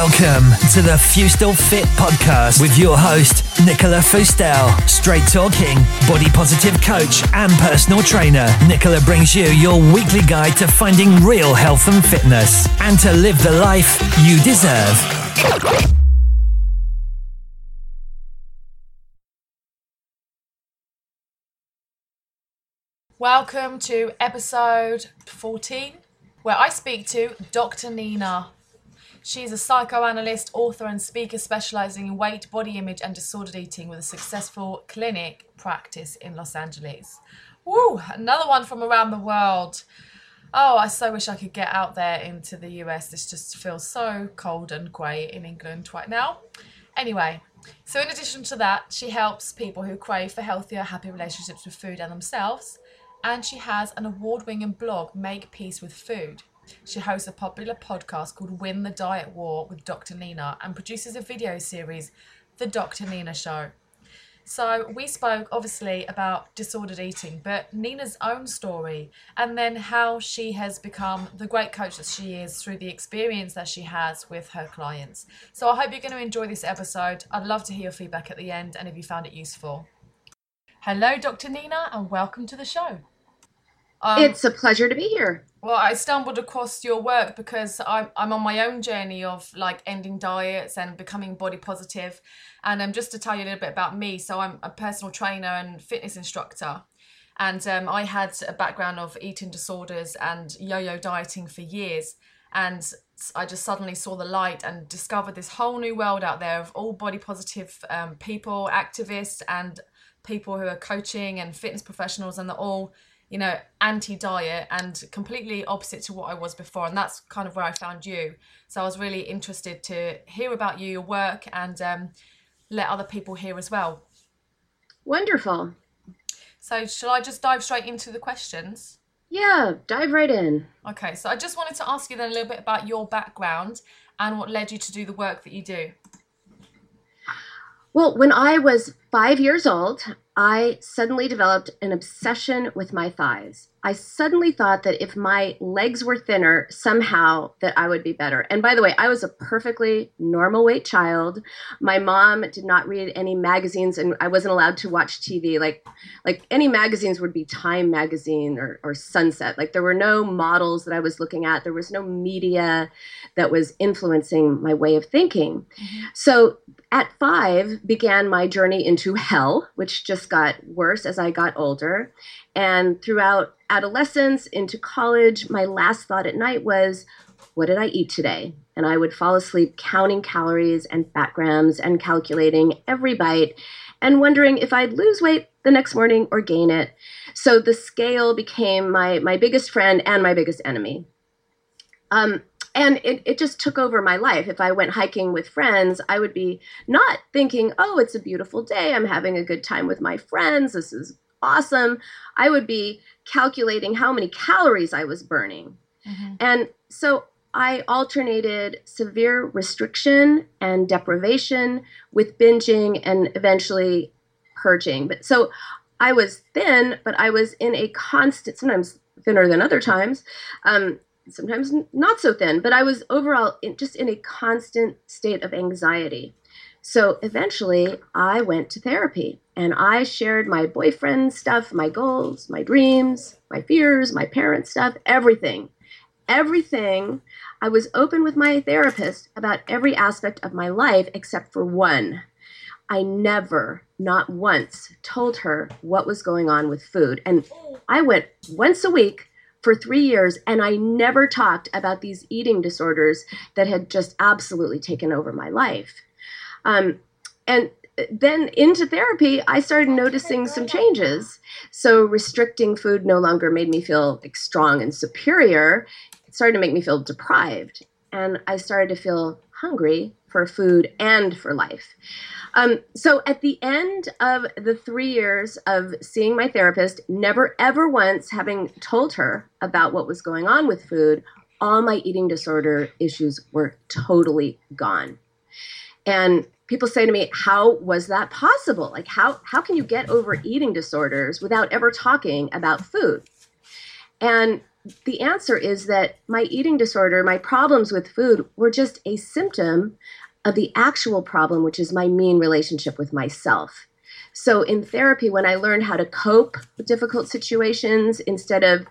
Welcome to the Fustel Fit podcast with your host, Nicola Fustel. Straight talking, body positive coach, and personal trainer. Nicola brings you your weekly guide to finding real health and fitness and to live the life you deserve. Welcome to episode 14, where I speak to Dr. Nina. She's a psychoanalyst, author, and speaker specializing in weight, body image, and disordered eating with a successful clinic practice in Los Angeles. Woo! Another one from around the world. Oh, I so wish I could get out there into the US. This just feels so cold and grey in England right now. Anyway, so in addition to that, she helps people who crave for healthier, happy relationships with food and themselves. And she has an award winning blog, Make Peace with Food. She hosts a popular podcast called Win the Diet War with Dr. Nina and produces a video series, The Dr. Nina Show. So, we spoke obviously about disordered eating, but Nina's own story, and then how she has become the great coach that she is through the experience that she has with her clients. So, I hope you're going to enjoy this episode. I'd love to hear your feedback at the end and if you found it useful. Hello, Dr. Nina, and welcome to the show. Um, it's a pleasure to be here. Well, I stumbled across your work because I'm I'm on my own journey of like ending diets and becoming body positive. and um, just to tell you a little bit about me, so I'm a personal trainer and fitness instructor, and um, I had a background of eating disorders and yo-yo dieting for years, and I just suddenly saw the light and discovered this whole new world out there of all body positive um, people, activists, and people who are coaching and fitness professionals, and they're all you know, anti diet and completely opposite to what I was before. And that's kind of where I found you. So I was really interested to hear about you, your work, and um, let other people hear as well. Wonderful. So, shall I just dive straight into the questions? Yeah, dive right in. Okay, so I just wanted to ask you then a little bit about your background and what led you to do the work that you do. Well, when I was five years old, I suddenly developed an obsession with my thighs. I suddenly thought that if my legs were thinner, somehow that I would be better. And by the way, I was a perfectly normal weight child. My mom did not read any magazines and I wasn't allowed to watch TV. Like like any magazines would be Time magazine or, or Sunset. Like there were no models that I was looking at. There was no media that was influencing my way of thinking. Mm-hmm. So at five began my journey into hell, which just got worse as I got older. And throughout adolescence into college, my last thought at night was, what did I eat today? And I would fall asleep counting calories and fat grams and calculating every bite and wondering if I'd lose weight the next morning or gain it. So the scale became my, my biggest friend and my biggest enemy. Um, and it, it just took over my life. If I went hiking with friends, I would be not thinking, oh, it's a beautiful day. I'm having a good time with my friends. This is awesome. I would be calculating how many calories I was burning. Mm-hmm. And so I alternated severe restriction and deprivation with binging and eventually purging. But so I was thin, but I was in a constant, sometimes thinner than other times, um, sometimes not so thin, but I was overall in, just in a constant state of anxiety. So eventually, I went to therapy and I shared my boyfriend stuff, my goals, my dreams, my fears, my parents' stuff, everything. Everything. I was open with my therapist about every aspect of my life except for one. I never, not once, told her what was going on with food. And I went once a week for three years and I never talked about these eating disorders that had just absolutely taken over my life. Um, and then into therapy, I started noticing some changes. So restricting food no longer made me feel like strong and superior. It started to make me feel deprived. And I started to feel hungry for food and for life. Um, so at the end of the three years of seeing my therapist, never ever once having told her about what was going on with food, all my eating disorder issues were totally gone. And people say to me, "How was that possible? Like how how can you get over eating disorders without ever talking about food?" And the answer is that my eating disorder, my problems with food, were just a symptom of the actual problem, which is my mean relationship with myself. So in therapy, when I learned how to cope with difficult situations instead of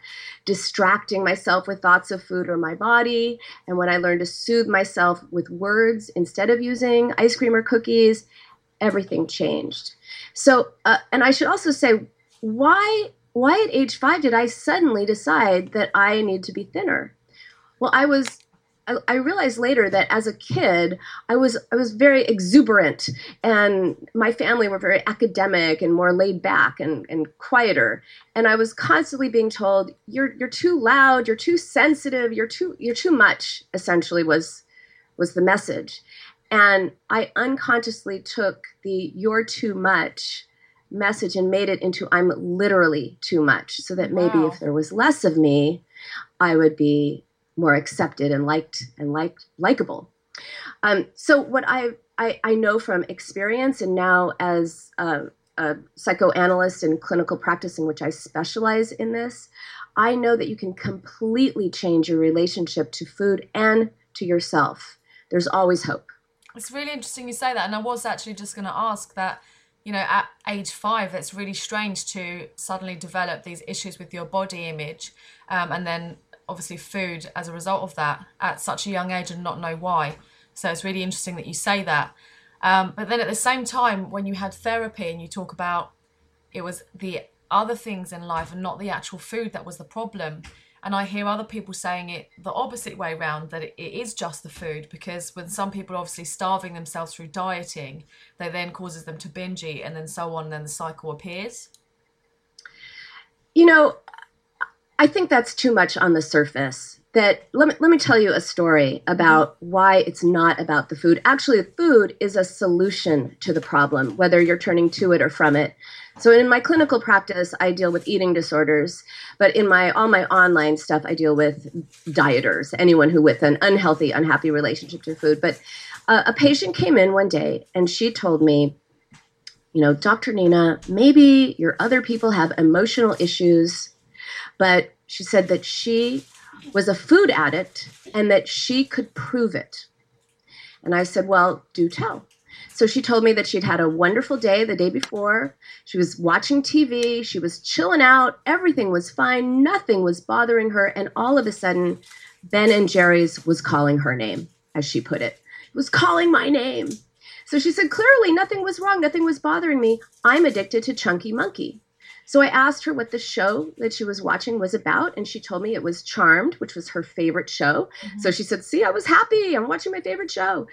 distracting myself with thoughts of food or my body, and when I learned to soothe myself with words instead of using ice cream or cookies, everything changed. So, uh, and I should also say, why why at age five did I suddenly decide that I need to be thinner? Well, I was I, realized later that as a kid, I was I was very exuberant, and my family were very academic and more laid back and, and quieter. And I was constantly being told, "You're you're too loud. You're too sensitive. You're too you're too much." Essentially, was was the message, and I unconsciously took the "you're too much." message and made it into I'm literally too much so that maybe wow. if there was less of me I would be more accepted and liked and liked likable. Um, so what I, I, I know from experience and now as a, a psychoanalyst in clinical practice in which I specialize in this, I know that you can completely change your relationship to food and to yourself. There's always hope. It's really interesting you say that, and I was actually just going to ask that. You know, at age five, it's really strange to suddenly develop these issues with your body image, um, and then obviously food as a result of that at such a young age and not know why. So it's really interesting that you say that. Um, but then at the same time, when you had therapy and you talk about it was the other things in life and not the actual food that was the problem. And I hear other people saying it the opposite way around that it is just the food because when some people are obviously starving themselves through dieting, that then causes them to binge eat and then so on, and then the cycle appears. You know, I think that's too much on the surface. That let me, let me tell you a story about why it's not about the food. Actually, the food is a solution to the problem, whether you're turning to it or from it. So in my clinical practice, I deal with eating disorders, but in my all my online stuff, I deal with dieters, anyone who with an unhealthy, unhappy relationship to food. But uh, a patient came in one day and she told me, you know, Dr. Nina, maybe your other people have emotional issues but she said that she was a food addict and that she could prove it. And I said, Well, do tell. So she told me that she'd had a wonderful day the day before. She was watching TV, she was chilling out, everything was fine, nothing was bothering her. And all of a sudden, Ben and Jerry's was calling her name, as she put it. It was calling my name. So she said, Clearly, nothing was wrong, nothing was bothering me. I'm addicted to Chunky Monkey. So I asked her what the show that she was watching was about, and she told me it was Charmed, which was her favorite show. Mm-hmm. So she said, See, I was happy. I'm watching my favorite show.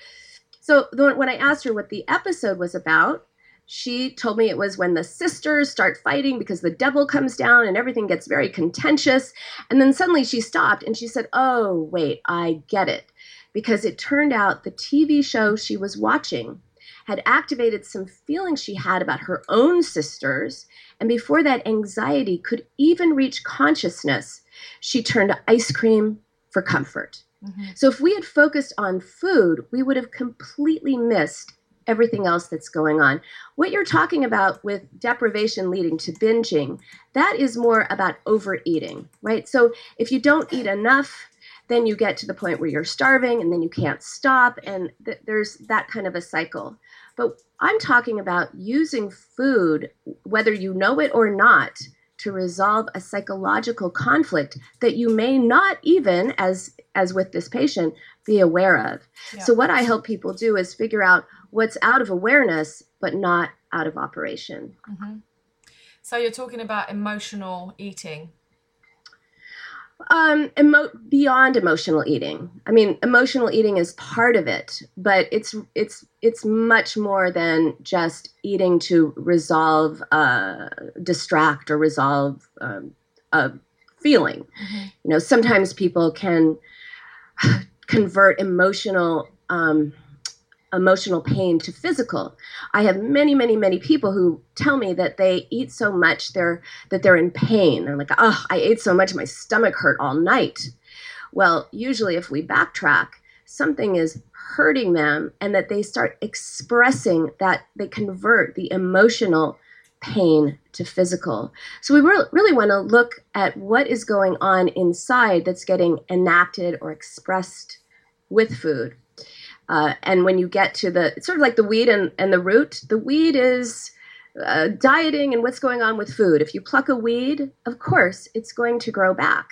So when I asked her what the episode was about, she told me it was when the sisters start fighting because the devil comes down and everything gets very contentious. And then suddenly she stopped and she said, Oh, wait, I get it. Because it turned out the TV show she was watching had activated some feelings she had about her own sisters. And before that anxiety could even reach consciousness, she turned to ice cream for comfort. Mm-hmm. So if we had focused on food, we would have completely missed everything else that's going on. What you're talking about with deprivation leading to binging, that is more about overeating, right? So if you don't eat enough, then you get to the point where you're starving and then you can't stop and th- there's that kind of a cycle. But I'm talking about using food, whether you know it or not, to resolve a psychological conflict that you may not even as as with this patient be aware of. Yeah. So what I help people do is figure out what's out of awareness but not out of operation. Mm-hmm. So you're talking about emotional eating um emo- beyond emotional eating i mean emotional eating is part of it but it's it's it's much more than just eating to resolve uh distract or resolve um, a feeling mm-hmm. you know sometimes people can convert emotional um emotional pain to physical. I have many, many, many people who tell me that they eat so much they're that they're in pain. They're like, oh, I ate so much my stomach hurt all night. Well, usually if we backtrack, something is hurting them and that they start expressing that they convert the emotional pain to physical. So we re- really want to look at what is going on inside that's getting enacted or expressed with food. Uh, and when you get to the, it's sort of like the weed and, and the root, the weed is uh, dieting and what's going on with food. If you pluck a weed, of course, it's going to grow back.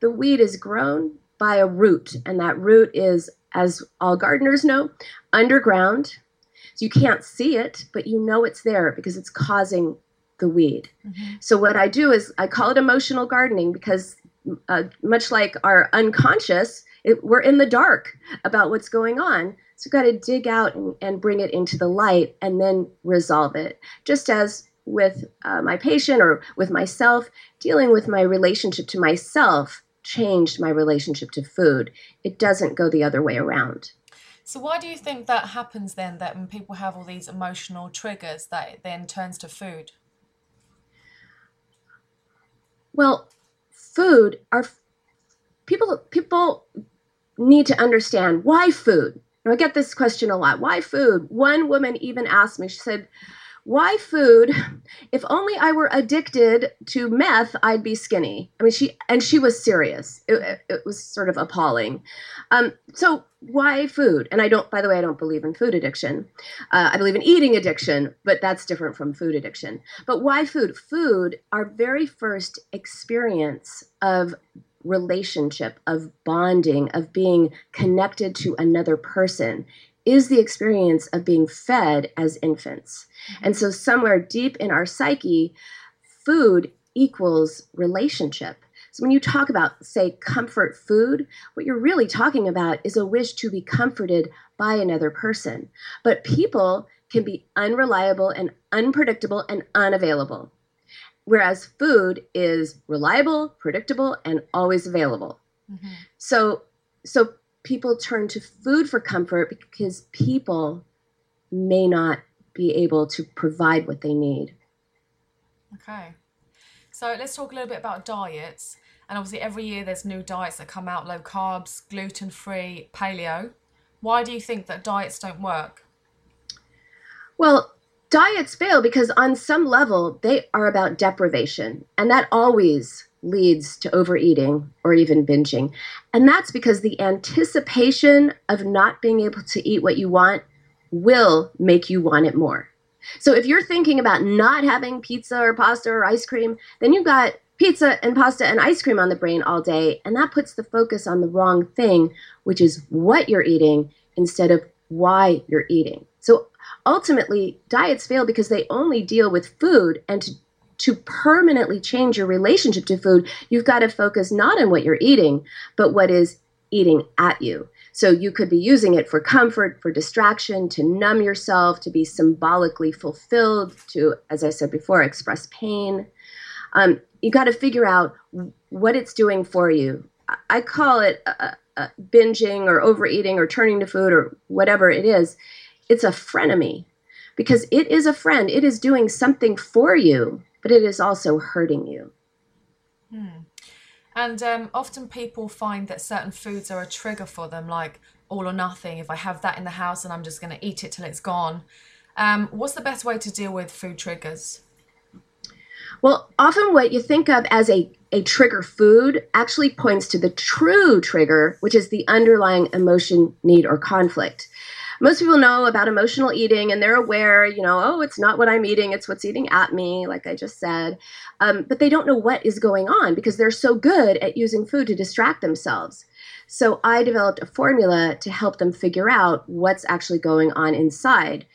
The weed is grown by a root, and that root is, as all gardeners know, underground. So you can't see it, but you know it's there because it's causing the weed. Mm-hmm. So what I do is I call it emotional gardening because uh, much like our unconscious, it, we're in the dark about what's going on. So we've got to dig out and, and bring it into the light and then resolve it. Just as with uh, my patient or with myself, dealing with my relationship to myself changed my relationship to food. It doesn't go the other way around. So why do you think that happens then that when people have all these emotional triggers that it then turns to food? Well, food are people people need to understand why food. Now, I get this question a lot. Why food? One woman even asked me, she said, why food? If only I were addicted to meth, I'd be skinny. I mean, she and she was serious. It, it was sort of appalling. Um, so why food? And I don't. By the way, I don't believe in food addiction. Uh, I believe in eating addiction, but that's different from food addiction. But why food? Food, our very first experience of relationship, of bonding, of being connected to another person is the experience of being fed as infants. Mm-hmm. And so, somewhere deep in our psyche, food equals relationship. So, when you talk about, say, comfort food, what you're really talking about is a wish to be comforted by another person. But people can be unreliable and unpredictable and unavailable. Whereas food is reliable, predictable, and always available. Mm-hmm. So, so people turn to food for comfort because people may not be able to provide what they need. Okay. So let's talk a little bit about diets. And obviously, every year there's new diets that come out low carbs, gluten free, paleo. Why do you think that diets don't work? Well, diets fail because on some level they are about deprivation. And that always leads to overeating or even binging. And that's because the anticipation of not being able to eat what you want will make you want it more. So if you're thinking about not having pizza or pasta or ice cream, then you've got pizza and pasta and ice cream on the brain all day, and that puts the focus on the wrong thing, which is what you're eating instead of why you're eating. So ultimately, diets fail because they only deal with food, and to to permanently change your relationship to food, you've got to focus not on what you're eating, but what is eating at you. So you could be using it for comfort, for distraction, to numb yourself, to be symbolically fulfilled, to, as I said before, express pain. Um, you got to figure out what it's doing for you. I call it uh, uh, binging or overeating or turning to food or whatever it is. It's a frenemy because it is a friend. It is doing something for you but it is also hurting you. Hmm. And um, often people find that certain foods are a trigger for them, like all or nothing. If I have that in the house and I'm just going to eat it till it's gone. Um, what's the best way to deal with food triggers? Well, often what you think of as a, a trigger food actually points to the true trigger, which is the underlying emotion, need, or conflict most people know about emotional eating and they're aware, you know, oh, it's not what I'm eating, it's what's eating at me, like I just said. Um, but they don't know what is going on because they're so good at using food to distract themselves. So I developed a formula to help them figure out what's actually going on inside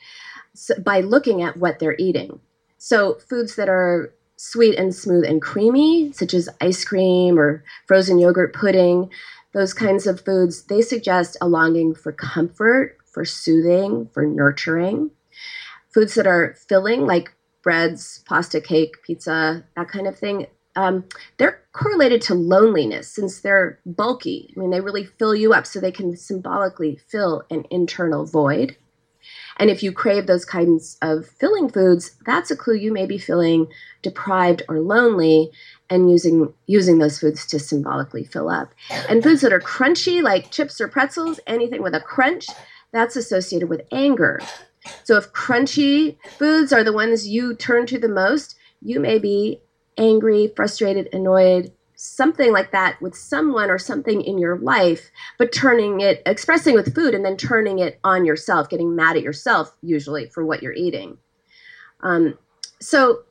by looking at what they're eating. So foods that are sweet and smooth and creamy, such as ice cream or frozen yogurt pudding, those kinds of foods, they suggest a longing for comfort for soothing, for nurturing. Foods that are filling, like breads, pasta, cake, pizza, that kind of thing, um, they're correlated to loneliness since they're bulky. I mean, they really fill you up so they can symbolically fill an internal void. And if you crave those kinds of filling foods, that's a clue you may be feeling deprived or lonely and using using those foods to symbolically fill up. And foods that are crunchy like chips or pretzels, anything with a crunch, that's associated with anger. So if crunchy foods are the ones you turn to the most, you may be angry, frustrated, annoyed, something like that with someone or something in your life, but turning it, expressing with food and then turning it on yourself, getting mad at yourself usually for what you're eating. Um, so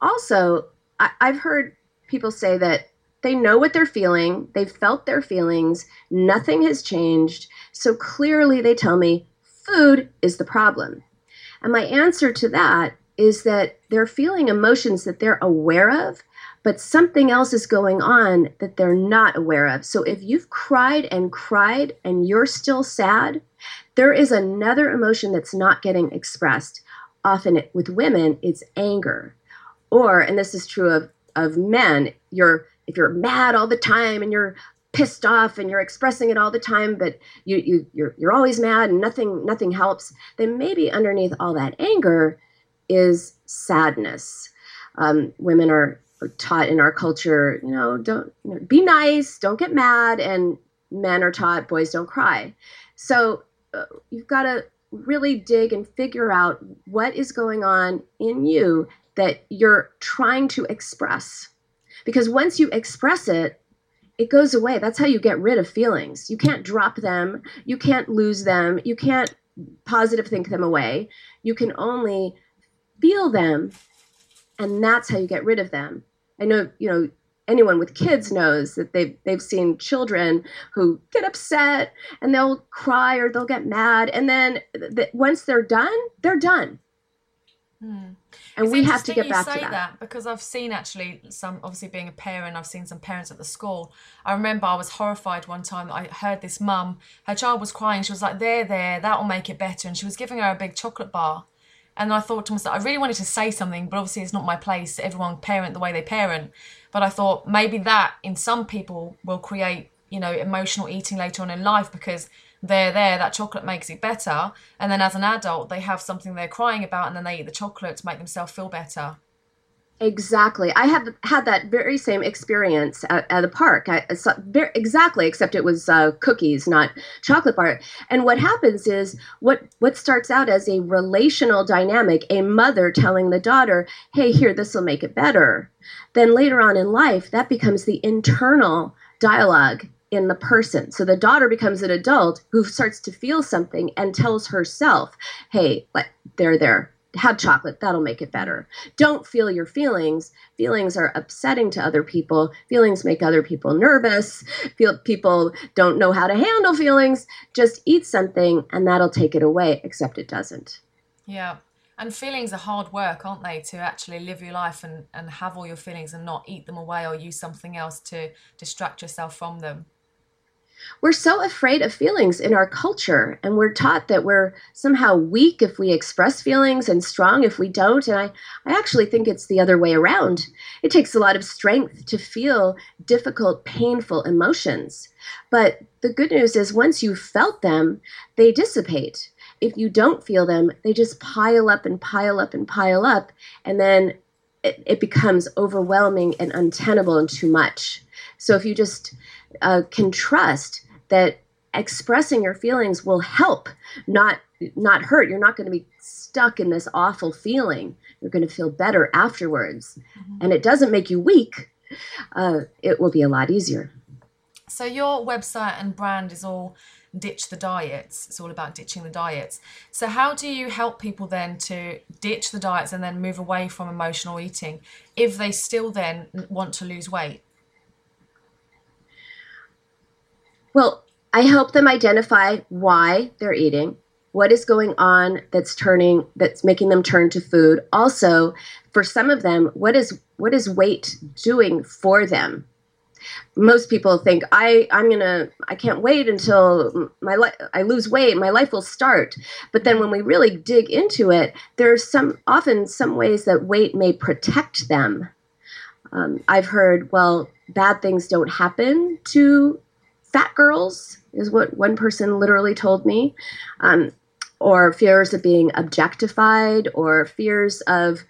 also, I, I've heard people say that they know what they're feeling, they've felt their feelings, nothing has changed. So clearly they tell me food is the problem. And my answer to that is that they're feeling emotions that they're aware of, but something else is going on that they're not aware of. So if you've cried and cried and you're still sad, there is another emotion that's not getting expressed. Often with women, it's anger. Or, and this is true of, of men, you're if you're mad all the time and you're pissed off and you're expressing it all the time, but you, you you're you're always mad and nothing nothing helps, then maybe underneath all that anger is sadness. Um, women are, are, taught in our culture, you know, don't you know, be nice, don't get mad, and men are taught boys don't cry. So uh, you've got to really dig and figure out what is going on in you that you're trying to express. Because once you express it, it goes away. That's how you get rid of feelings. You can't drop them, you can't lose them, you can't positive think them away. You can only feel them, and that's how you get rid of them. I know, you know, anyone with kids knows that they've they've seen children who get upset and they'll cry or they'll get mad, and then th- once they're done, they're done. Hmm. And we have to get back you to say that. because I've seen actually some obviously being a parent, I've seen some parents at the school. I remember I was horrified one time. I heard this mum, her child was crying. She was like, "There, there, that will make it better," and she was giving her a big chocolate bar. And I thought to myself, I really wanted to say something, but obviously it's not my place. Everyone parent the way they parent. But I thought maybe that in some people will create, you know, emotional eating later on in life because they're there, that chocolate makes it better. And then as an adult, they have something they're crying about and then they eat the chocolate to make themselves feel better. Exactly. I have had that very same experience at, at a park. I, saw, very, exactly, except it was uh, cookies, not chocolate bar. And what happens is what what starts out as a relational dynamic, a mother telling the daughter, "Hey, here, this will make it better." Then later on in life, that becomes the internal dialogue in the person. So the daughter becomes an adult who starts to feel something and tells herself, "Hey, there, there." have chocolate that'll make it better don't feel your feelings feelings are upsetting to other people feelings make other people nervous feel people don't know how to handle feelings just eat something and that'll take it away except it doesn't Yeah. And feelings are hard work, aren't they? To actually live your life and, and have all your feelings and not eat them away or use something else to distract yourself from them. We're so afraid of feelings in our culture and we're taught that we're somehow weak if we express feelings and strong if we don't and I, I actually think it's the other way around. It takes a lot of strength to feel difficult painful emotions. But the good news is once you've felt them they dissipate. If you don't feel them they just pile up and pile up and pile up and then it, it becomes overwhelming and untenable and too much so if you just uh, can trust that expressing your feelings will help, not not hurt. You're not going to be stuck in this awful feeling. You're going to feel better afterwards, and it doesn't make you weak. Uh, it will be a lot easier. So your website and brand is all ditch the diets. It's all about ditching the diets. So how do you help people then to ditch the diets and then move away from emotional eating if they still then want to lose weight? Well, I help them identify why they're eating, what is going on that's turning that's making them turn to food. Also, for some of them, what is what is weight doing for them? Most people think I I'm gonna I can't wait until my life I lose weight my life will start. But then when we really dig into it, there's some often some ways that weight may protect them. Um, I've heard well bad things don't happen to fat girls is what one person literally told me um, or fears of being objectified or fears of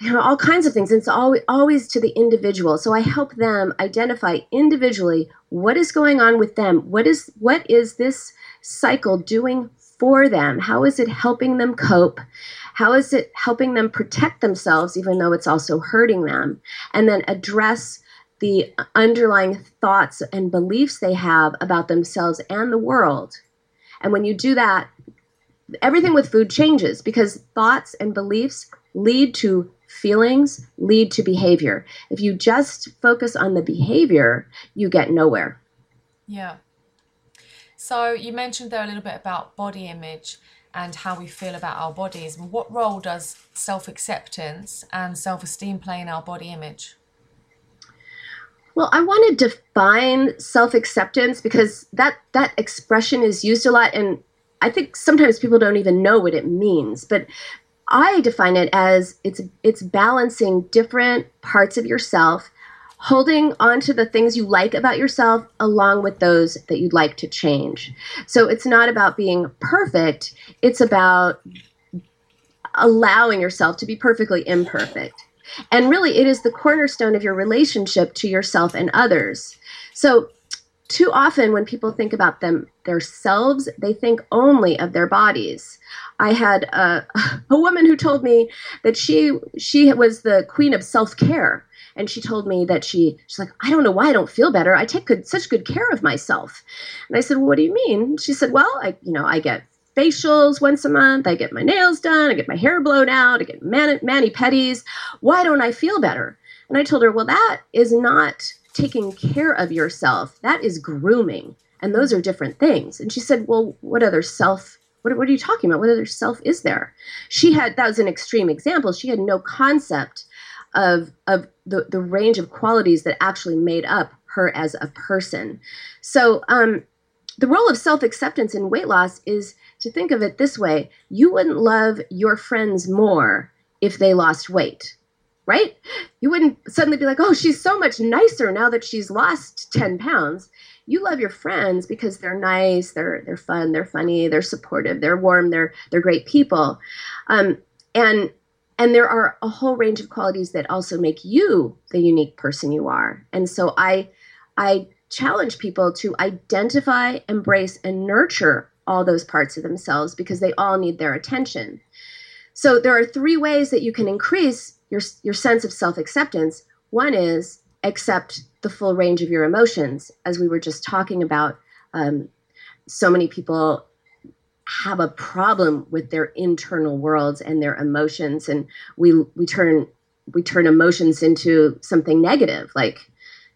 you know all kinds of things it's always always to the individual so i help them identify individually what is going on with them what is what is this cycle doing for them? How is it helping them cope? How is it helping them protect themselves, even though it's also hurting them? And then address the underlying thoughts and beliefs they have about themselves and the world. And when you do that, everything with food changes because thoughts and beliefs lead to feelings, lead to behavior. If you just focus on the behavior, you get nowhere. Yeah. So you mentioned there a little bit about body image and how we feel about our bodies. What role does self acceptance and self esteem play in our body image? Well, I want to define self-acceptance because that that expression is used a lot and I think sometimes people don't even know what it means, but I define it as it's it's balancing different parts of yourself, holding on to the things you like about yourself along with those that you'd like to change. So it's not about being perfect, it's about allowing yourself to be perfectly imperfect. And really, it is the cornerstone of your relationship to yourself and others. So, too often when people think about them themselves, they think only of their bodies. I had a, a woman who told me that she she was the queen of self care, and she told me that she she's like I don't know why I don't feel better. I take good, such good care of myself, and I said, well, what do you mean? She said, well, I you know I get facials once a month. I get my nails done. I get my hair blown out. I get mani, mani pedis. Why don't I feel better? And I told her, well, that is not taking care of yourself. That is grooming. And those are different things. And she said, well, what other self, what, what are you talking about? What other self is there? She had, that was an extreme example. She had no concept of, of the, the range of qualities that actually made up her as a person. So, um, the role of self acceptance in weight loss is to think of it this way you wouldn't love your friends more if they lost weight, right? You wouldn't suddenly be like, oh, she's so much nicer now that she's lost 10 pounds. You love your friends because they're nice, they're they're fun, they're funny, they're supportive, they're warm, they're they're great people, um, and and there are a whole range of qualities that also make you the unique person you are. And so I I challenge people to identify, embrace, and nurture all those parts of themselves because they all need their attention. So there are three ways that you can increase your, your sense of self acceptance. One is accept the full range of your emotions, as we were just talking about. Um, so many people have a problem with their internal worlds and their emotions, and we we turn we turn emotions into something negative, like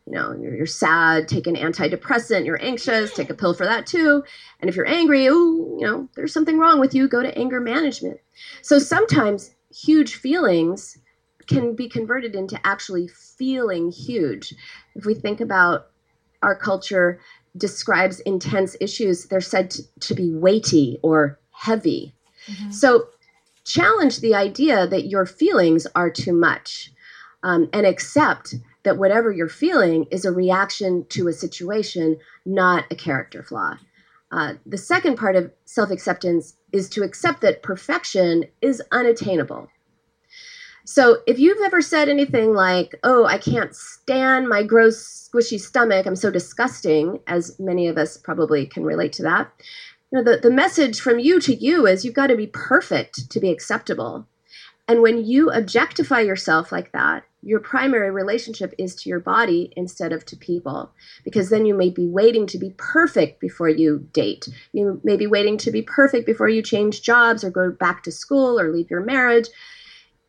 you know, you're, you're, sad, take an antidepressant, you're anxious, take a pill for that too. And if you're angry, oh, you know, there's something wrong with you, go to anger management. So sometimes huge feelings can be converted into actually feeling huge. If we think about our culture describes intense issues, they're said to, to be weighty or heavy. Mm-hmm. So challenge the idea that your feelings are too much um, and accept that whatever you're feeling is a reaction to a situation, not a character flaw. Uh, the second part of self acceptance is to accept that perfection is unattainable. So if you've ever said anything like, oh, I can't stand my gross, squishy stomach, I'm so disgusting, as many of us probably can relate to that, you know, the, the message from you to you is you've got to be perfect to be acceptable. And when you objectify yourself like that, your primary relationship is to your body instead of to people because then you may be waiting to be perfect before you date. You may be waiting to be perfect before you change jobs or go back to school or leave your marriage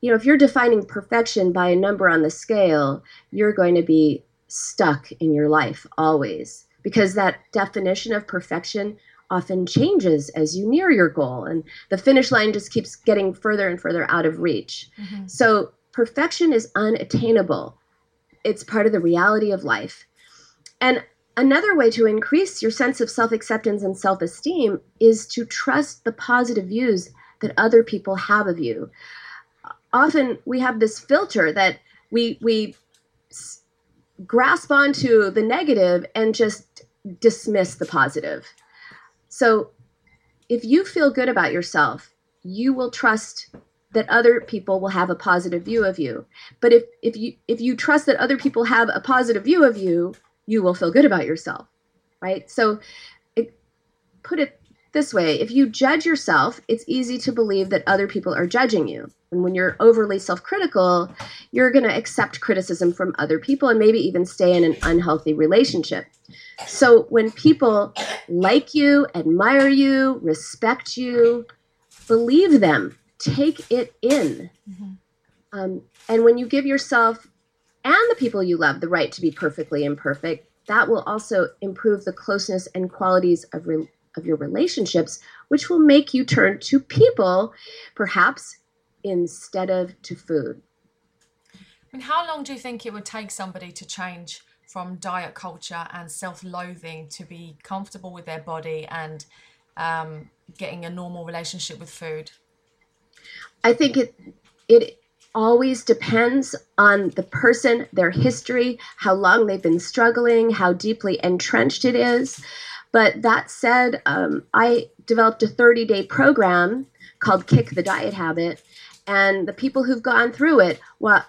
you know if you're defining perfection by a number on the scale you're going to be stuck in your life always because that definition of perfection often changes as you near your goal and the finish line just keeps getting further and further out of reach mm-hmm. so perfection is unattainable. It's part of the reality of life. And another way to increase your sense of self acceptance and self esteem is to trust the positive views that other people have of you. Often we have this filter that we, we grasp onto the negative and just dismiss the positive. So if you feel good about yourself, you will trust that other people will have a positive view of you. But if if you if you trust that other people have a positive view of you, you will feel good about yourself, right? So it, put it this way if you judge yourself, it's easy to believe that other people are judging you. And when you're overly self critical, you're going to accept criticism from other people and maybe even stay in an unhealthy relationship. So when people like you, admire you, respect you, believe them, take it in. Mm-hmm. Um, and when you give yourself and the people you love the right to be perfectly imperfect, that will also improve the closeness and qualities of, re- of your relationships, which will make you turn to people, perhaps instead of to food. I mean, how long do you think it would take somebody to change from diet culture and self loathing to be comfortable with their body and um, getting a normal relationship with food? I think it it always depends on the person, their history, how long they've been struggling, how deeply entrenched it is. But that said, um, I developed a 30 day program called Kick the Diet Habit. And the people who've gone through it well,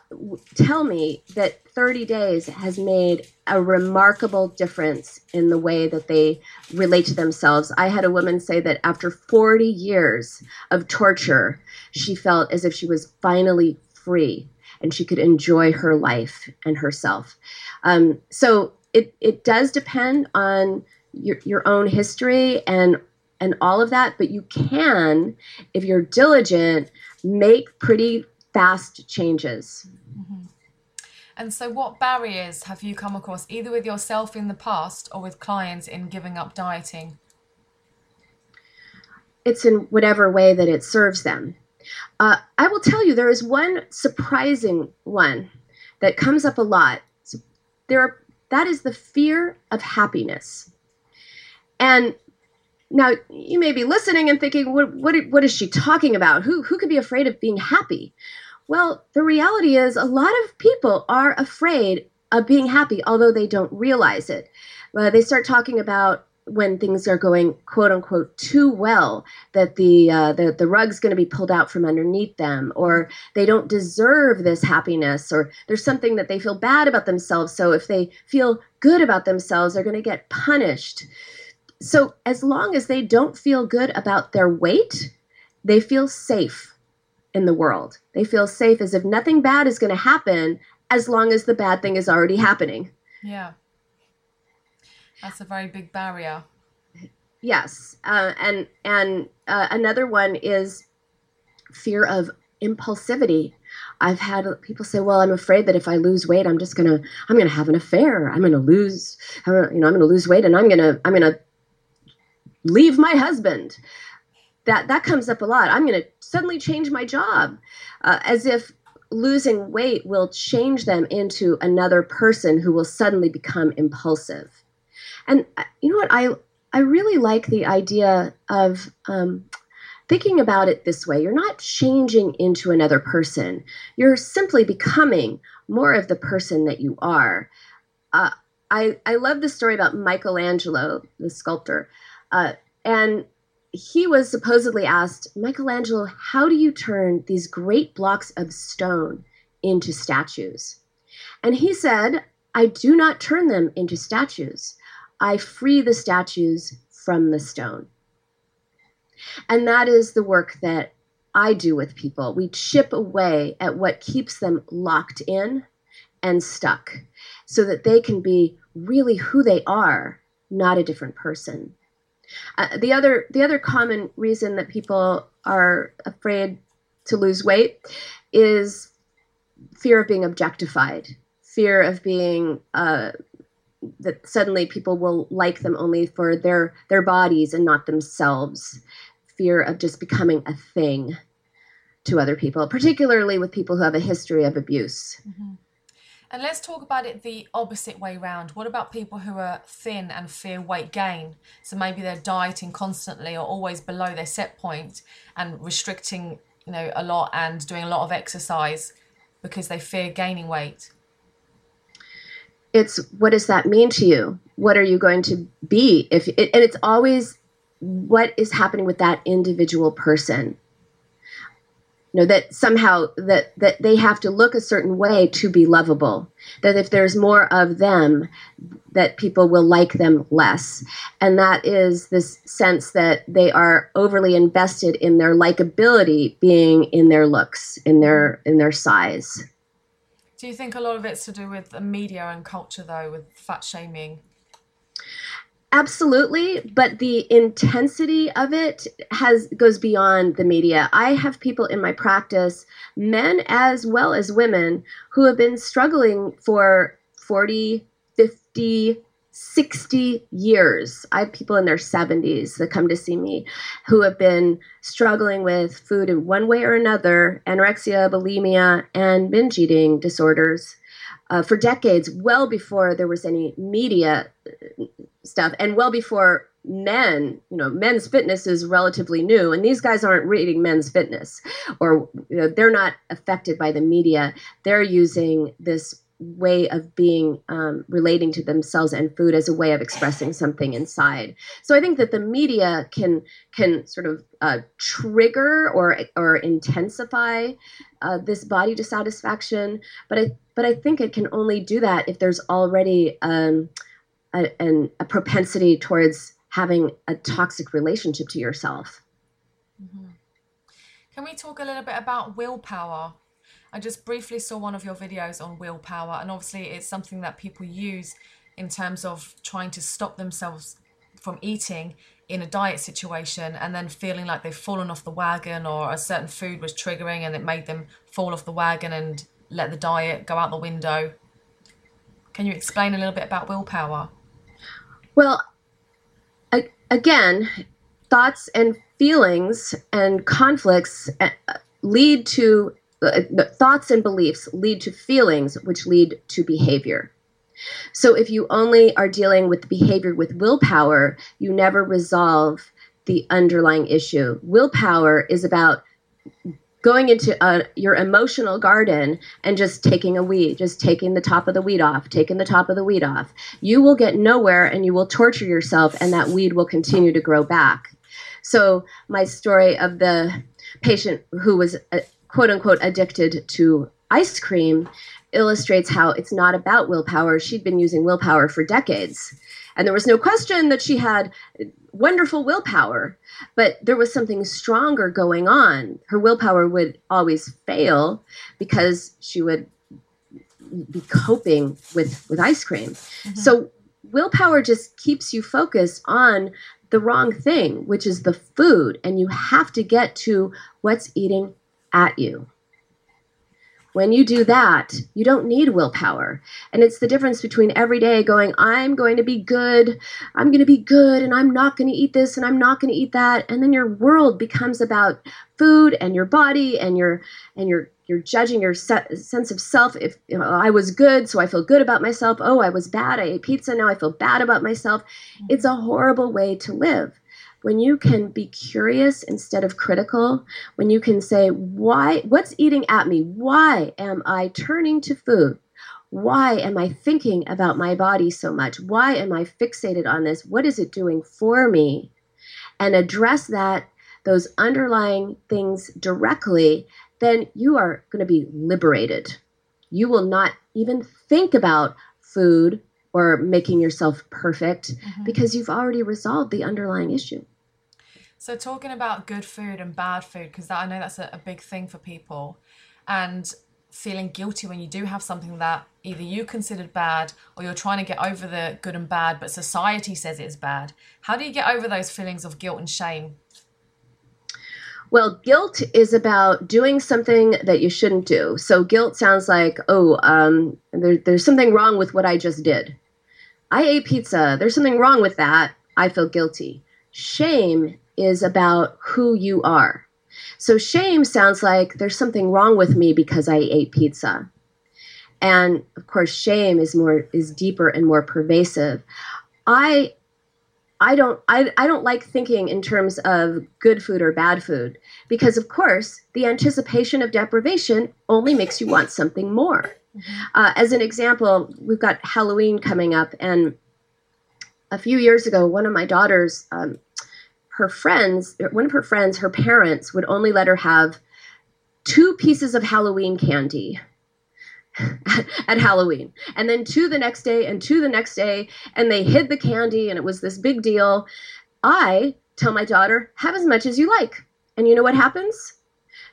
tell me that 30 days has made a remarkable difference in the way that they relate to themselves. I had a woman say that after 40 years of torture, she felt as if she was finally free and she could enjoy her life and herself. Um, so it, it does depend on your, your own history and and all of that, but you can, if you're diligent, make pretty fast changes. Mm-hmm. And so, what barriers have you come across, either with yourself in the past or with clients in giving up dieting? It's in whatever way that it serves them. Uh, I will tell you, there is one surprising one that comes up a lot. So there are, that is the fear of happiness. And now you may be listening and thinking, what, what, what is she talking about? Who, who could be afraid of being happy? Well, the reality is a lot of people are afraid of being happy, although they don't realize it. Uh, they start talking about when things are going quote unquote too well that the uh, the, the rug's going to be pulled out from underneath them or they don't deserve this happiness or there's something that they feel bad about themselves so if they feel good about themselves they're going to get punished so as long as they don't feel good about their weight they feel safe in the world they feel safe as if nothing bad is going to happen as long as the bad thing is already happening yeah that's a very big barrier. Yes, uh, and and uh, another one is fear of impulsivity. I've had people say, "Well, I'm afraid that if I lose weight, I'm just gonna I'm gonna have an affair. I'm gonna lose, you know, I'm gonna lose weight, and I'm gonna I'm gonna leave my husband." That that comes up a lot. I'm gonna suddenly change my job, uh, as if losing weight will change them into another person who will suddenly become impulsive. And uh, you know what? I I really like the idea of um, thinking about it this way. You're not changing into another person. You're simply becoming more of the person that you are. Uh, I I love the story about Michelangelo, the sculptor, uh, and he was supposedly asked, Michelangelo, how do you turn these great blocks of stone into statues? And he said, I do not turn them into statues. I free the statues from the stone. And that is the work that I do with people. We chip away at what keeps them locked in and stuck so that they can be really who they are, not a different person. Uh, the other the other common reason that people are afraid to lose weight is fear of being objectified, fear of being uh, that suddenly people will like them only for their their bodies and not themselves fear of just becoming a thing to other people particularly with people who have a history of abuse mm-hmm. And let's talk about it the opposite way round what about people who are thin and fear weight gain so maybe they're dieting constantly or always below their set point and restricting you know a lot and doing a lot of exercise because they fear gaining weight it's what does that mean to you? What are you going to be if and it's always what is happening with that individual person. You know that somehow that that they have to look a certain way to be lovable. That if there's more of them that people will like them less. And that is this sense that they are overly invested in their likability being in their looks in their in their size. Do you think a lot of it's to do with the media and culture though with fat shaming absolutely but the intensity of it has goes beyond the media i have people in my practice men as well as women who have been struggling for 40 50 60 years. I have people in their 70s that come to see me who have been struggling with food in one way or another anorexia, bulimia, and binge eating disorders uh, for decades, well before there was any media stuff. And well before men you know men's fitness is relatively new and these guys aren't reading men's fitness or you know, they're not affected by the media. They're using this way of being um, relating to themselves and food as a way of expressing something inside. So i think that the media can can sort of uh, trigger or or intensify uh, this body dissatisfaction but i but i think it can only do that if there's already um, a, an, a propensity towards having a toxic relationship to yourself. Mm-hmm. Can we talk a little bit about willpower? I just briefly saw one of your videos on willpower, and obviously, it's something that people use in terms of trying to stop themselves from eating in a diet situation and then feeling like they've fallen off the wagon or a certain food was triggering and it made them fall off the wagon and let the diet go out the window. Can you explain a little bit about willpower? Well, again, thoughts and feelings and conflicts uh, lead to uh, thoughts and beliefs lead to feelings, which lead to behavior. So if you only are dealing with behavior with willpower, you never resolve the underlying issue. Willpower is about going into a, your emotional garden and just taking a weed, just taking the top of the weed off, taking the top of the weed off. You will get nowhere and you will torture yourself, and that weed will continue to grow back. So, my story of the patient who was uh, quote unquote addicted to ice cream illustrates how it's not about willpower. She'd been using willpower for decades. And there was no question that she had wonderful willpower, but there was something stronger going on. Her willpower would always fail because she would be coping with with ice cream. Mm-hmm. So willpower just keeps you focused on the wrong thing, which is the food, and you have to get to what's eating at you. When you do that, you don't need willpower. And it's the difference between every day going, I'm going to be good, I'm going to be good, and I'm not going to eat this, and I'm not going to eat that. And then your world becomes about food and your body and your and your you're judging your se- sense of self if you know, i was good so i feel good about myself oh i was bad i ate pizza now i feel bad about myself it's a horrible way to live when you can be curious instead of critical, when you can say, why, what's eating at me? Why am I turning to food? Why am I thinking about my body so much? Why am I fixated on this? What is it doing for me? And address that, those underlying things directly, then you are going to be liberated. You will not even think about food or making yourself perfect mm-hmm. because you've already resolved the underlying issue. So talking about good food and bad food, because I know that's a, a big thing for people, and feeling guilty when you do have something that either you considered bad or you're trying to get over the good and bad, but society says it's bad. How do you get over those feelings of guilt and shame? Well, guilt is about doing something that you shouldn't do. So guilt sounds like, oh, um, there, there's something wrong with what I just did. I ate pizza. There's something wrong with that. I feel guilty. Shame is about who you are. So shame sounds like there's something wrong with me because I ate pizza. And of course shame is more is deeper and more pervasive. I I don't I, I don't like thinking in terms of good food or bad food because of course the anticipation of deprivation only makes you want something more. Mm-hmm. Uh, as an example, we've got Halloween coming up, and a few years ago, one of my daughters um, her friends, one of her friends, her parents would only let her have two pieces of Halloween candy at Halloween, and then two the next day, and two the next day, and they hid the candy, and it was this big deal. I tell my daughter, have as much as you like. And you know what happens?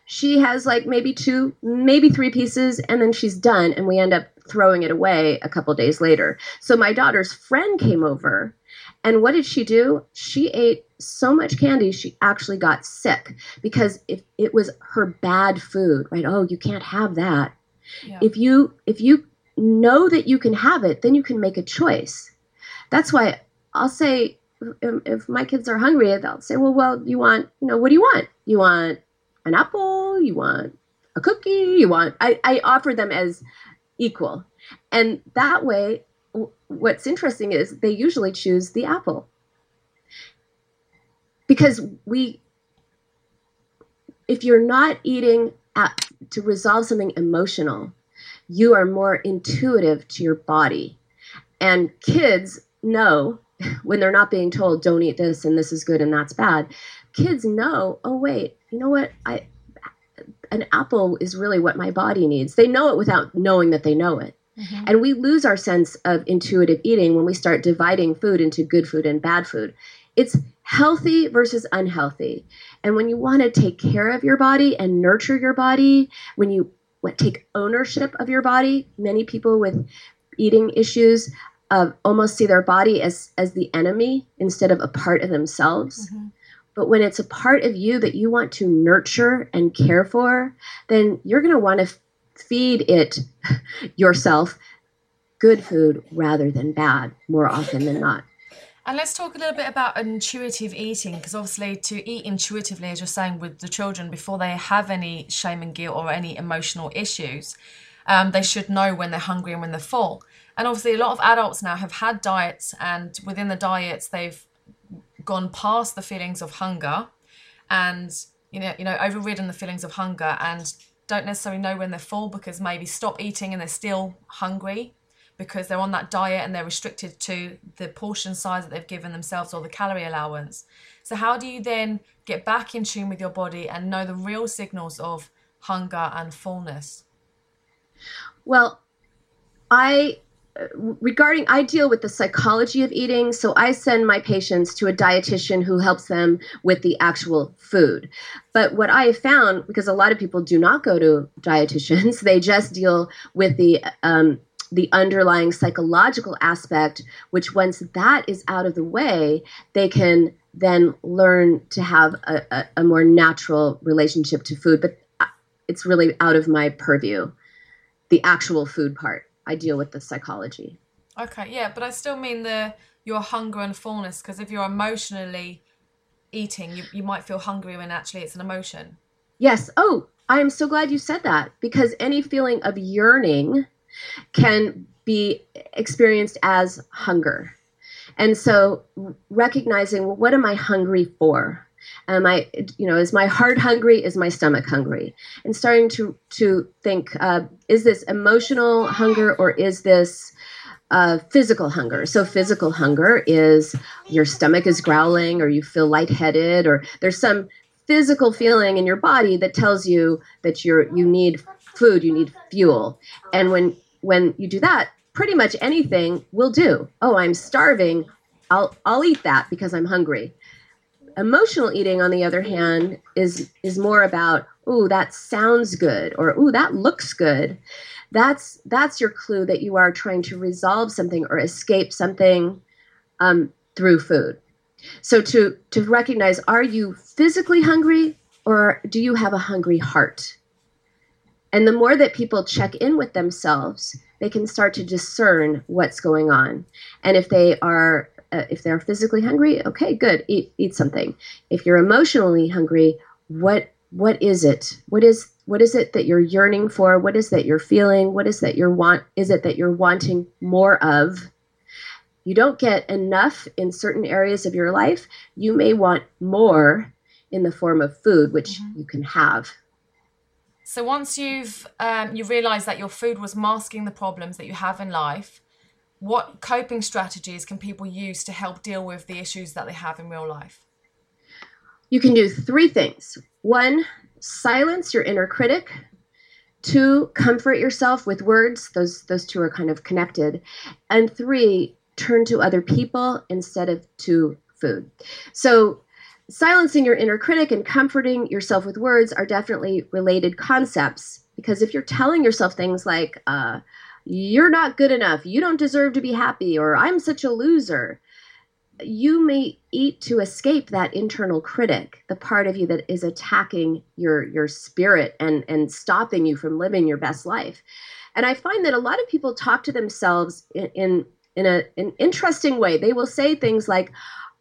She has like maybe two, maybe three pieces, and then she's done, and we end up throwing it away a couple days later. So my daughter's friend came over, and what did she do? She ate so much candy she actually got sick because if it was her bad food, right? Oh, you can't have that. Yeah. If you if you know that you can have it, then you can make a choice. That's why I'll say if my kids are hungry, they'll say, "Well, well, you want, you know, what do you want? You want an apple? You want a cookie? You want?" I, I offer them as equal, and that way, what's interesting is they usually choose the apple because we, if you're not eating at, to resolve something emotional, you are more intuitive to your body, and kids know when they're not being told don't eat this and this is good and that's bad kids know oh wait you know what? I an apple is really what my body needs. They know it without knowing that they know it. Mm-hmm. and we lose our sense of intuitive eating when we start dividing food into good food and bad food. It's healthy versus unhealthy and when you want to take care of your body and nurture your body when you take ownership of your body many people with eating issues uh, almost see their body as as the enemy instead of a part of themselves. Mm-hmm. But when it's a part of you that you want to nurture and care for, then you're going to want to f- feed it yourself good food rather than bad more often than not. And let's talk a little bit about intuitive eating, because obviously, to eat intuitively, as you're saying, with the children before they have any shame and guilt or any emotional issues, um, they should know when they're hungry and when they're full. And obviously, a lot of adults now have had diets, and within the diets, they've gone past the feelings of hunger, and you know, you know, overridden the feelings of hunger, and don't necessarily know when they're full because maybe stop eating and they're still hungry because they're on that diet and they're restricted to the portion size that they've given themselves or the calorie allowance. So, how do you then get back in tune with your body and know the real signals of hunger and fullness? Well, I regarding I deal with the psychology of eating, so I send my patients to a dietitian who helps them with the actual food. But what I have found, because a lot of people do not go to dietitians, they just deal with the um, the underlying psychological aspect, which once that is out of the way, they can then learn to have a, a, a more natural relationship to food. But uh, it's really out of my purview, the actual food part. I deal with the psychology. Okay, yeah, but I still mean the your hunger and fullness because if you're emotionally eating, you, you might feel hungry when actually it's an emotion. Yes. Oh, I'm so glad you said that because any feeling of yearning can be experienced as hunger. And so recognizing, well, what am I hungry for? Am I, you know, is my heart hungry? Is my stomach hungry? And starting to to think, uh, is this emotional hunger or is this uh, physical hunger? So physical hunger is your stomach is growling, or you feel lightheaded, or there's some physical feeling in your body that tells you that you're you need food, you need fuel. And when when you do that, pretty much anything will do. Oh, I'm starving. I'll I'll eat that because I'm hungry. Emotional eating, on the other hand, is is more about, oh that sounds good, or oh that looks good. That's that's your clue that you are trying to resolve something or escape something um, through food. So to to recognize, are you physically hungry or do you have a hungry heart? And the more that people check in with themselves, they can start to discern what's going on. And if they are uh, if they're physically hungry, okay, good, eat eat something. If you're emotionally hungry, what what is it? What is what is it that you're yearning for? What is that you're feeling? What is that you're want is it that you're wanting more of? You don't get enough in certain areas of your life. You may want more in the form of food, which mm-hmm. you can have. So once you've um, you realise that your food was masking the problems that you have in life, what coping strategies can people use to help deal with the issues that they have in real life? You can do three things. One, silence your inner critic. Two, comfort yourself with words. Those those two are kind of connected. And three, turn to other people instead of to food. So silencing your inner critic and comforting yourself with words are definitely related concepts because if you're telling yourself things like uh, you're not good enough you don't deserve to be happy or i'm such a loser you may eat to escape that internal critic, the part of you that is attacking your your spirit and and stopping you from living your best life. And I find that a lot of people talk to themselves in in, in a, an interesting way. They will say things like,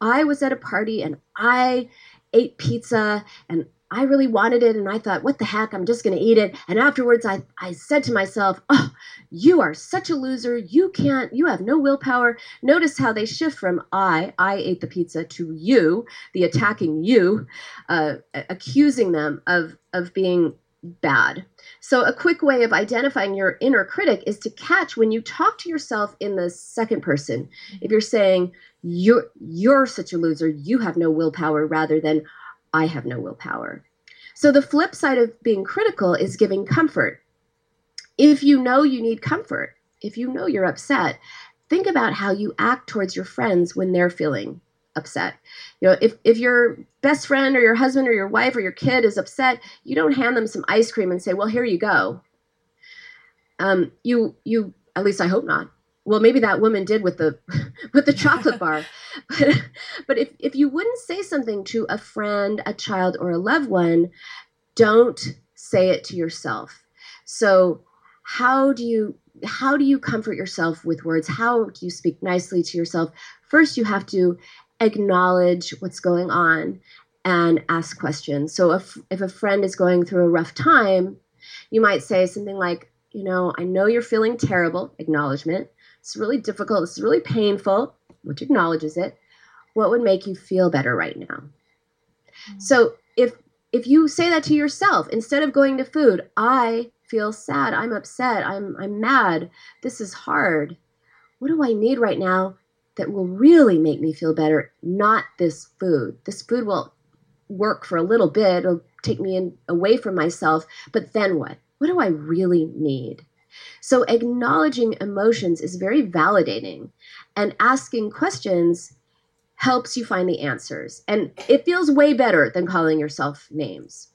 "I was at a party and I ate pizza and I really wanted it and I thought, what the heck, I'm just going to eat it. And afterwards, I, I said to myself, oh, you are such a loser. You can't, you have no willpower. Notice how they shift from I, I ate the pizza, to you, the attacking you, uh, accusing them of, of being bad. So, a quick way of identifying your inner critic is to catch when you talk to yourself in the second person. If you're saying, you're, you're such a loser, you have no willpower, rather than, I have no willpower. So the flip side of being critical is giving comfort. If you know you need comfort, if you know you're upset, think about how you act towards your friends when they're feeling upset. You know, if, if your best friend or your husband or your wife or your kid is upset, you don't hand them some ice cream and say, "Well, here you go." Um, you you at least I hope not. Well maybe that woman did with the with the chocolate bar. But but if, if you wouldn't say something to a friend a child or a loved one don't say it to yourself. So how do you how do you comfort yourself with words? How do you speak nicely to yourself? First you have to acknowledge what's going on and ask questions so if if a friend is going through a rough time you might say something like you know i know you're feeling terrible acknowledgement it's really difficult. It's really painful, which acknowledges it. What would make you feel better right now? Mm-hmm. So if if you say that to yourself instead of going to food, I feel sad, I'm upset, I'm I'm mad, this is hard. What do I need right now that will really make me feel better? Not this food. This food will work for a little bit, it'll take me in, away from myself, but then what? What do I really need? So acknowledging emotions is very validating, and asking questions helps you find the answers. And it feels way better than calling yourself names.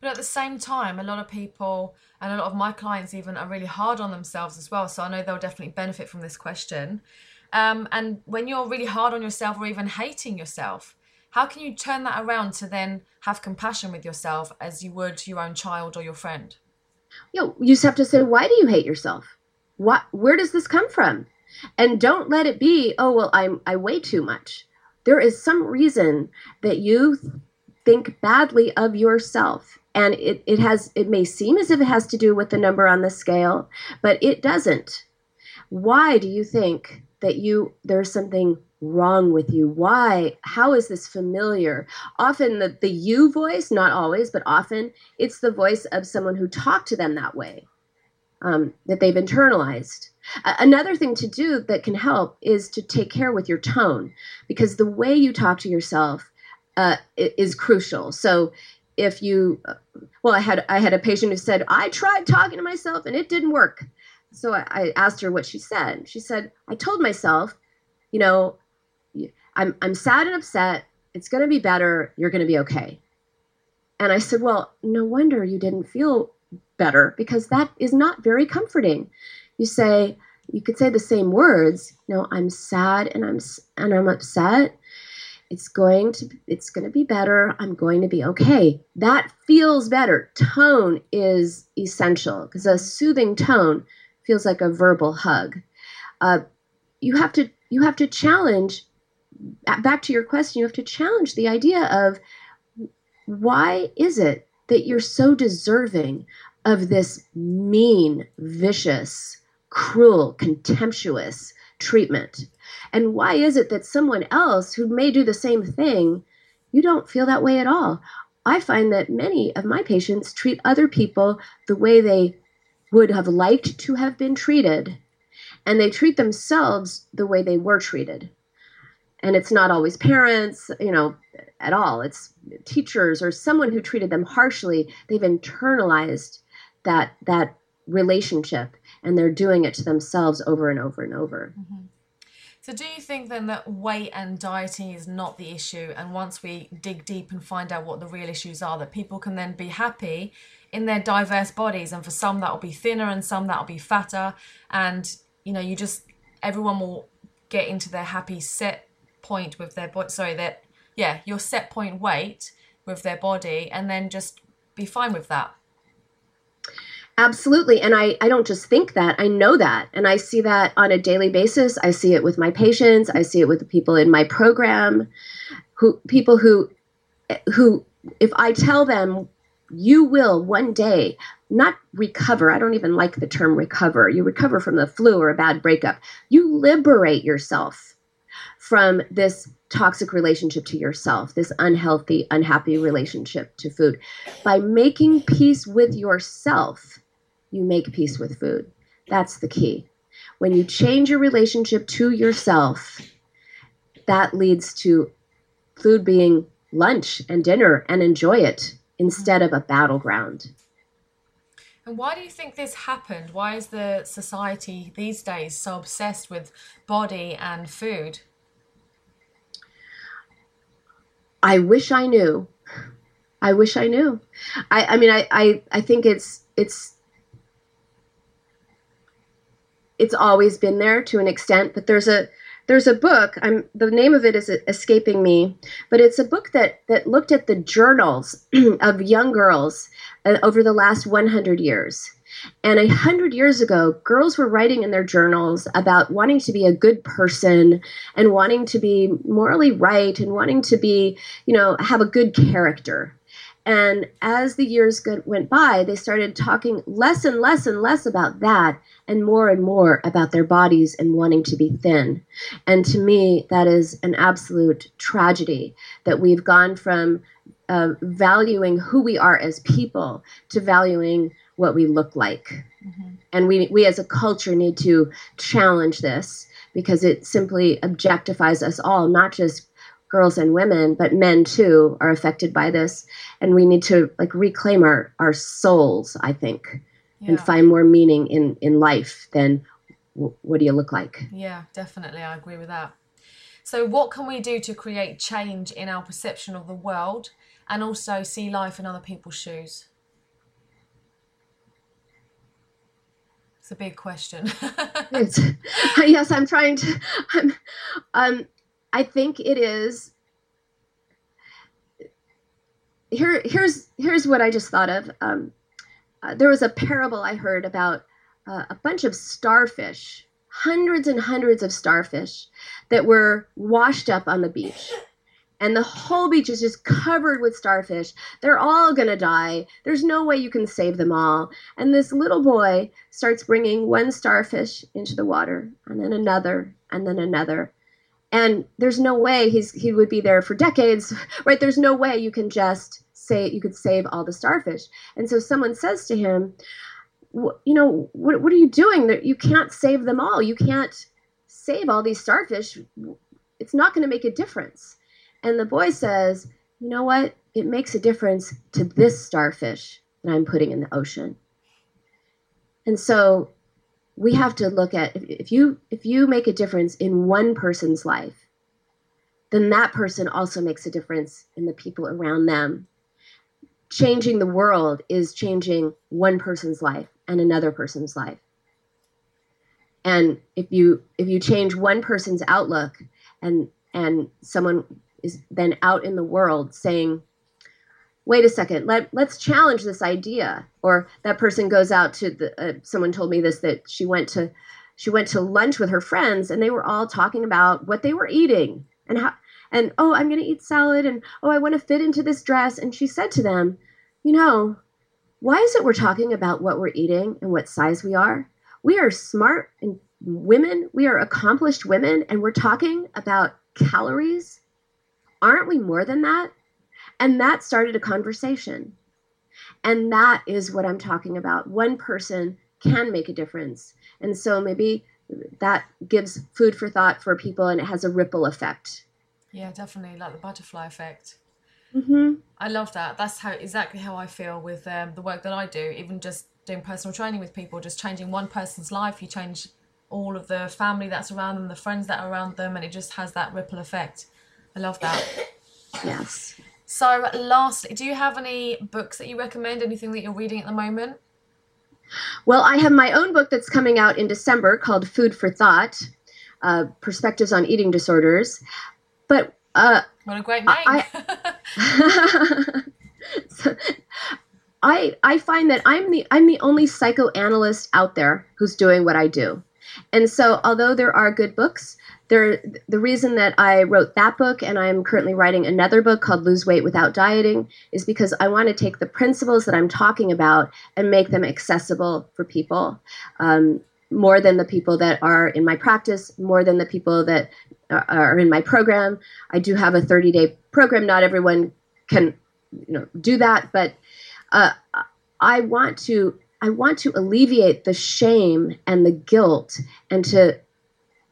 But at the same time, a lot of people and a lot of my clients even are really hard on themselves as well. So I know they'll definitely benefit from this question. Um, and when you're really hard on yourself or even hating yourself, how can you turn that around to then have compassion with yourself as you would your own child or your friend? you know, you just have to say, why do you hate yourself? What, where does this come from? And don't let it be, oh, well, I'm, I weigh too much. There is some reason that you think badly of yourself. And it, it has, it may seem as if it has to do with the number on the scale, but it doesn't. Why do you think that you, there's something wrong with you? Why? How is this familiar? Often the, the you voice, not always, but often it's the voice of someone who talked to them that way, um, that they've internalized. another thing to do that can help is to take care with your tone, because the way you talk to yourself uh, is crucial. So if you, uh, well, I had I had a patient who said I tried talking to myself and it didn't work. So I, I asked her what she said. She said, I told myself, you know, I'm, I'm sad and upset. It's going to be better. You're going to be okay. And I said, Well, no wonder you didn't feel better because that is not very comforting. You say, you could say the same words, you know, I'm sad and I'm and I'm upset. It's going to it's going to be better. I'm going to be okay. That feels better. Tone is essential because a soothing tone feels like a verbal hug. Uh, you have to you have to challenge back to your question, you have to challenge the idea of why is it that you're so deserving of this mean, vicious, cruel, contemptuous treatment? And why is it that someone else who may do the same thing, you don't feel that way at all? I find that many of my patients treat other people the way they would have liked to have been treated, and they treat themselves the way they were treated and it's not always parents, you know, at all. It's teachers or someone who treated them harshly. They've internalized that that relationship and they're doing it to themselves over and over and over. Mm-hmm. So, do you think then that weight and dieting is not the issue? And once we dig deep and find out what the real issues are, that people can then be happy in their diverse bodies? And for some, that'll be thinner, and some that'll be fatter. And you know, you just everyone will get into their happy set point with their body. Sorry, that yeah, your set point weight with their body, and then just be fine with that. Absolutely. And I, I don't just think that, I know that. And I see that on a daily basis. I see it with my patients, I see it with the people in my program, who people who who if I tell them you will one day not recover. I don't even like the term recover. You recover from the flu or a bad breakup. You liberate yourself from this toxic relationship to yourself, this unhealthy, unhappy relationship to food. By making peace with yourself, you make peace with food. That's the key. When you change your relationship to yourself, that leads to food being lunch and dinner and enjoy it instead of a battleground. And why do you think this happened? Why is the society these days so obsessed with body and food? I wish I knew. I wish I knew. I, I mean I, I, I think it's it's it's always been there to an extent, but there's a there's a book. I'm the name of it is escaping me, but it's a book that that looked at the journals of young girls uh, over the last 100 years. And a hundred years ago, girls were writing in their journals about wanting to be a good person and wanting to be morally right and wanting to be, you know, have a good character. And as the years went by, they started talking less and less and less about that and more and more about their bodies and wanting to be thin. And to me, that is an absolute tragedy that we've gone from uh, valuing who we are as people to valuing what we look like. Mm-hmm. And we, we as a culture need to challenge this because it simply objectifies us all, not just girls and women, but men too are affected by this. And we need to like reclaim our, our souls, I think yeah. and find more meaning in in life than w- what do you look like? Yeah definitely i agree with that. So what can we do to create change in our perception of the world and also see life in other people's shoes? It's a big question. Yes i'm trying to i'm um i think it is here here's here's what i just thought of um uh, there was a parable I heard about uh, a bunch of starfish, hundreds and hundreds of starfish that were washed up on the beach. And the whole beach is just covered with starfish. They're all going to die. There's no way you can save them all. And this little boy starts bringing one starfish into the water, and then another, and then another. And there's no way he's he would be there for decades, right? There's no way you can just say you could save all the starfish. And so someone says to him, you know, what, what are you doing? That you can't save them all. You can't save all these starfish. It's not going to make a difference. And the boy says, you know what? It makes a difference to this starfish that I'm putting in the ocean. And so we have to look at if, if you if you make a difference in one person's life, then that person also makes a difference in the people around them. Changing the world is changing one person's life and another person's life. And if you if you change one person's outlook and and someone is then out in the world saying wait a second let, let's challenge this idea or that person goes out to the uh, someone told me this that she went to she went to lunch with her friends and they were all talking about what they were eating and how and oh, I'm going to eat salad, and oh, I want to fit into this dress. And she said to them, You know, why is it we're talking about what we're eating and what size we are? We are smart and women, we are accomplished women, and we're talking about calories. Aren't we more than that? And that started a conversation. And that is what I'm talking about. One person can make a difference. And so maybe that gives food for thought for people and it has a ripple effect Yeah, definitely like the butterfly effect. hmm I love that. That's how exactly how I feel with um, the work that I do. Even just doing personal training with people, just changing one person's life, you change all of the family that's around them, the friends that are around them, and it just has that ripple effect. I love that. Yes. So, lastly, do you have any books that you recommend? Anything that you're reading at the moment? Well, I have my own book that's coming out in December called Food for Thought uh, Perspectives on Eating Disorders. But uh, What a great name! I- so, I I find that I'm the I'm the only psychoanalyst out there who's doing what I do. And so although there are good books, there the reason that I wrote that book and I'm currently writing another book called Lose Weight Without Dieting is because I want to take the principles that I'm talking about and make them accessible for people. Um, more than the people that are in my practice, more than the people that are- in my program. I do have a 30 day program. Not everyone can, you know, do that, but uh, I want to. I want to alleviate the shame and the guilt, and to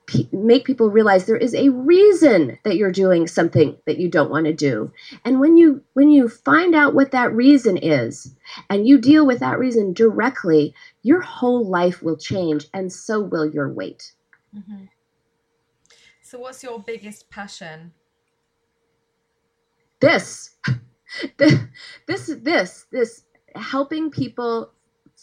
pe- make people realize there is a reason that you're doing something that you don't want to do. And when you when you find out what that reason is, and you deal with that reason directly, your whole life will change, and so will your weight. hmm So, what's your biggest passion? this this this this helping people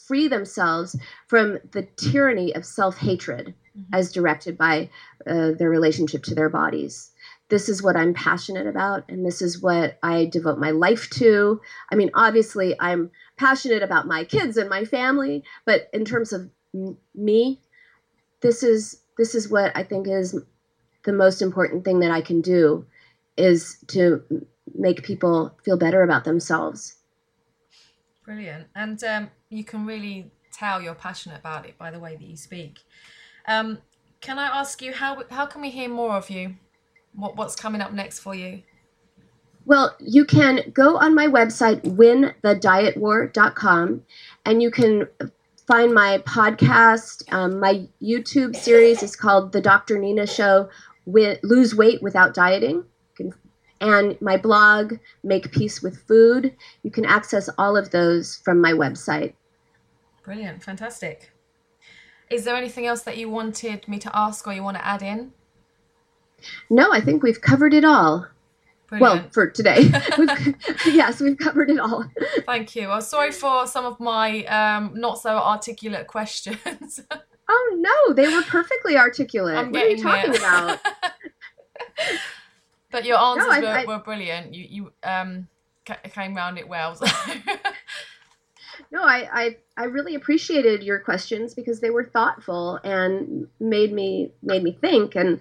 free themselves from the tyranny of self-hatred Mhm. as directed by uh, their relationship to their bodies this is what i'm passionate about and this is what i devote my life to i mean obviously i'm passionate about my kids and my family but in terms of m- me this is this is what i think is the most important thing that i can do is to make people feel better about themselves. Brilliant. And um, you can really tell you're passionate about it by the way that you speak. Um, can I ask you how how can we hear more of you? What what's coming up next for you? Well, you can go on my website, winthedietwar.com, and you can find my podcast. Um, my YouTube series is called The Dr. Nina Show Wi- Lose Weight Without Dieting. Can, and my blog, Make Peace with Food. You can access all of those from my website. Brilliant, fantastic. Is there anything else that you wanted me to ask or you want to add in? No, I think we've covered it all. Brilliant. Well, for today. we've, yes, we've covered it all. Thank you. I'm sorry for some of my um, not so articulate questions. Oh no, they were perfectly articulate. I'm what are you talking there. about? but your answers I- were, I- were brilliant. You you um ca- came round it well. so- No, I, I I really appreciated your questions because they were thoughtful and made me made me think, and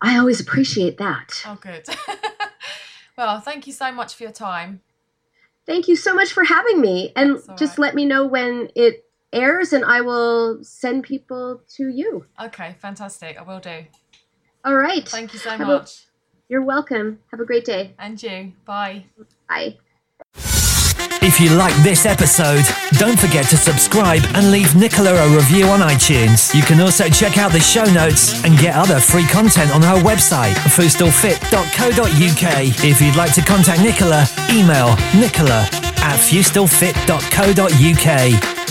I always appreciate that. oh, good. well, thank you so much for your time. Thank you so much for having me, and just right. let me know when it airs, and I will send people to you. Okay, fantastic. I will do. All right. Thank you so Have a- much. You're welcome. Have a great day. And you. Bye. Bye. If you like this episode, don't forget to subscribe and leave Nicola a review on iTunes. You can also check out the show notes and get other free content on her website, foodstillfit.co.uk. If you'd like to contact Nicola, email nicola at foodstillfit.co.uk.